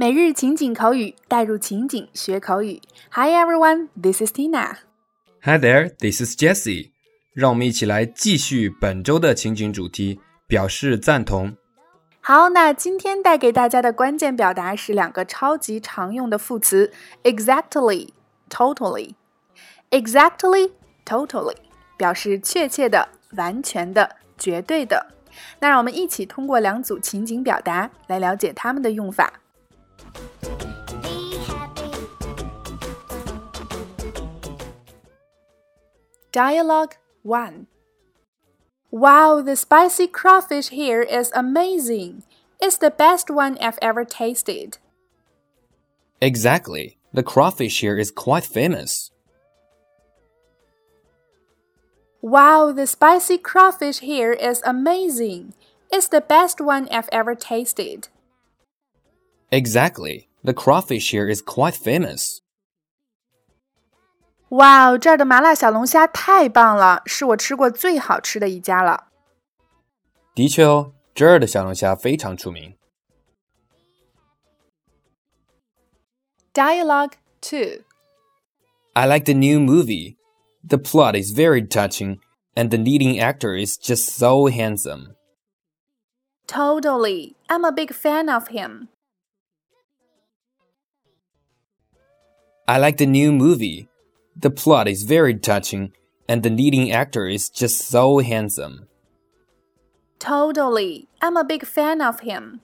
每日情景口语，带入情景学口语。Hi everyone, this is Tina. Hi there, this is Jessie. 让我们一起来继续本周的情景主题，表示赞同。好，那今天带给大家的关键表达是两个超级常用的副词：exactly, totally. Exactly, totally 表示确切的、完全的、绝对的。那让我们一起通过两组情景表达来了解它们的用法。Dialogue 1 Wow, the spicy crawfish here is amazing. It's the best one I've ever tasted. Exactly. The crawfish here is quite famous. Wow, the spicy crawfish here is amazing. It's the best one I've ever tasted. Exactly. The crawfish here is quite famous. 哇哦，这儿的麻辣小龙虾太棒了，是我吃过最好吃的一家了。的确哦，这儿的小龙虾非常出名。Dialogue 2 I like the new movie. The plot is very touching, and the leading actor is just so handsome. Totally. I'm a big fan of him. I like the new movie. The plot is very touching, and the leading actor is just so handsome. Totally. I'm a big fan of him.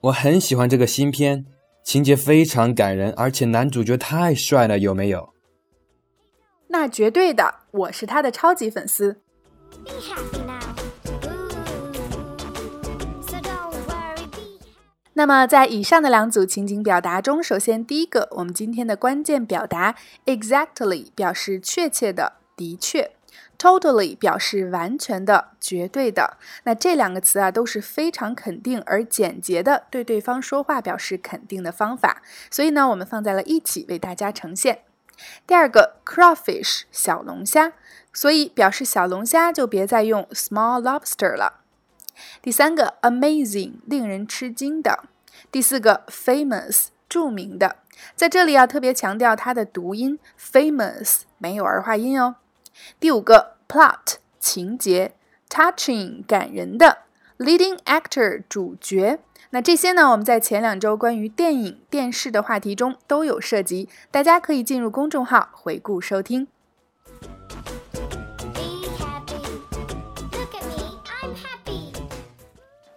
我很喜欢这个新片，情节非常感人，而且男主角太帅了，有没有？那绝对的，我是他的超级粉丝。 Be happy 那么，在以上的两组情景表达中，首先第一个，我们今天的关键表达 exactly 表示确切的、的确；totally 表示完全的、绝对的。那这两个词啊，都是非常肯定而简洁的对对方说话表示肯定的方法，所以呢，我们放在了一起为大家呈现。第二个 crawfish 小龙虾，所以表示小龙虾就别再用 small lobster 了。第三个 amazing 令人吃惊的，第四个 famous 著名的，在这里要特别强调它的读音 famous 没有儿化音哦。第五个 plot 情节，touching 感人的，leading actor 主角。那这些呢，我们在前两周关于电影、电视的话题中都有涉及，大家可以进入公众号回顾收听。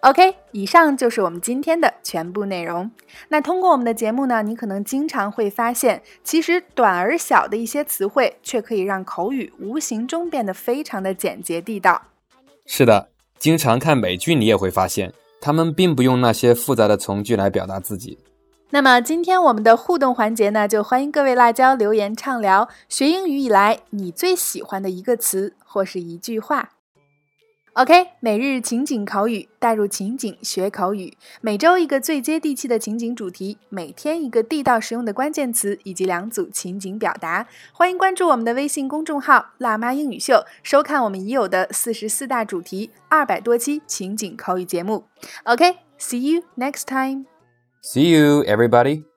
OK，以上就是我们今天的全部内容。那通过我们的节目呢，你可能经常会发现，其实短而小的一些词汇，却可以让口语无形中变得非常的简洁地道。是的，经常看美剧，你也会发现，他们并不用那些复杂的从句来表达自己。那么今天我们的互动环节呢，就欢迎各位辣椒留言畅聊学英语以来你最喜欢的一个词或是一句话。OK，每日情景口语，带入情景学口语，每周一个最接地气的情景主题，每天一个地道实用的关键词以及两组情景表达。欢迎关注我们的微信公众号“辣妈英语秀”，收看我们已有的四十四大主题、二百多期情景口语节目。OK，see、you next time。See you, everybody.